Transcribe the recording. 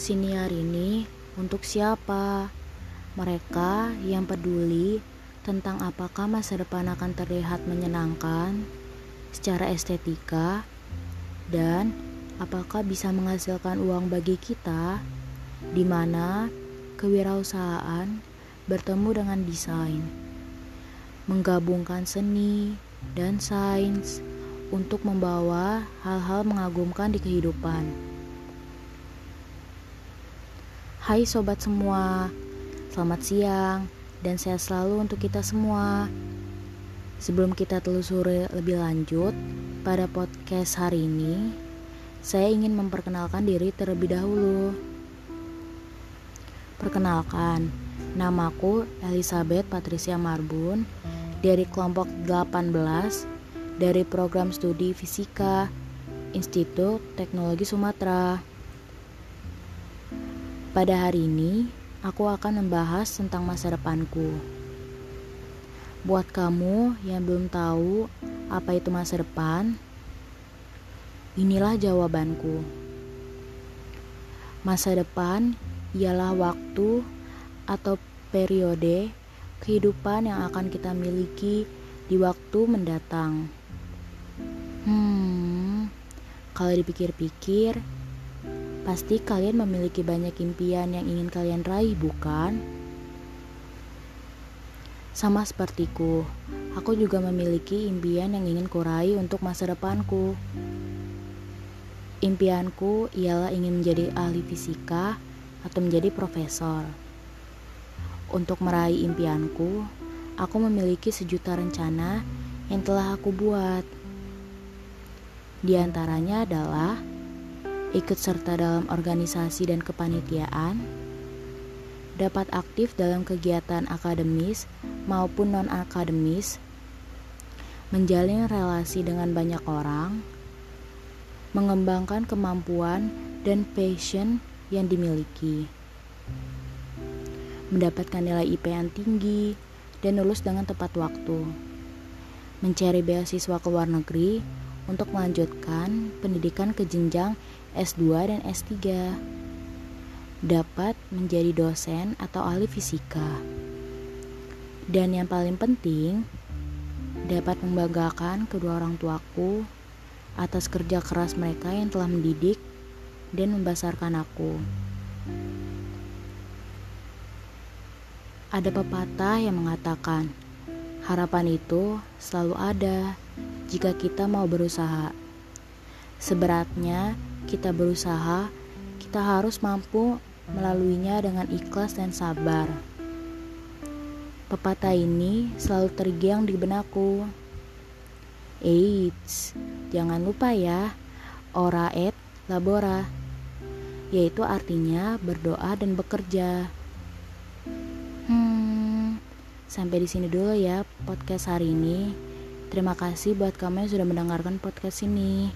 Siniar ini untuk siapa? Mereka yang peduli tentang apakah masa depan akan terlihat menyenangkan secara estetika dan apakah bisa menghasilkan uang bagi kita di mana kewirausahaan bertemu dengan desain menggabungkan seni dan sains untuk membawa hal-hal mengagumkan di kehidupan. Hai sobat semua, selamat siang dan sehat selalu untuk kita semua. Sebelum kita telusuri lebih lanjut pada podcast hari ini, saya ingin memperkenalkan diri terlebih dahulu. Perkenalkan, namaku Elizabeth Patricia Marbun dari kelompok 18 dari program studi Fisika Institut Teknologi Sumatera. Pada hari ini, aku akan membahas tentang masa depanku. Buat kamu yang belum tahu apa itu masa depan, inilah jawabanku. Masa depan ialah waktu atau periode kehidupan yang akan kita miliki di waktu mendatang. Hmm, kalau dipikir-pikir, pasti kalian memiliki banyak impian yang ingin kalian raih, bukan? Sama sepertiku, aku juga memiliki impian yang ingin kurai untuk masa depanku. Impianku ialah ingin menjadi ahli fisika atau menjadi profesor. Untuk meraih impianku, aku memiliki sejuta rencana yang telah aku buat. Di antaranya adalah ikut serta dalam organisasi dan kepanitiaan, dapat aktif dalam kegiatan akademis maupun non-akademis, menjalin relasi dengan banyak orang, mengembangkan kemampuan dan passion yang dimiliki, mendapatkan nilai IP yang tinggi, dan lulus dengan tepat waktu, mencari beasiswa ke luar negeri untuk melanjutkan pendidikan ke jenjang S2 dan S3. Dapat menjadi dosen atau ahli fisika. Dan yang paling penting, dapat membanggakan kedua orang tuaku atas kerja keras mereka yang telah mendidik dan membesarkan aku. Ada pepatah yang mengatakan, harapan itu selalu ada jika kita mau berusaha. Seberatnya kita berusaha, kita harus mampu melaluinya dengan ikhlas dan sabar. Pepatah ini selalu tergiang di benakku. Eits, jangan lupa ya, ora et labora, yaitu artinya berdoa dan bekerja. Hmm, sampai di sini dulu ya podcast hari ini. Terima kasih buat kamu yang sudah mendengarkan podcast ini.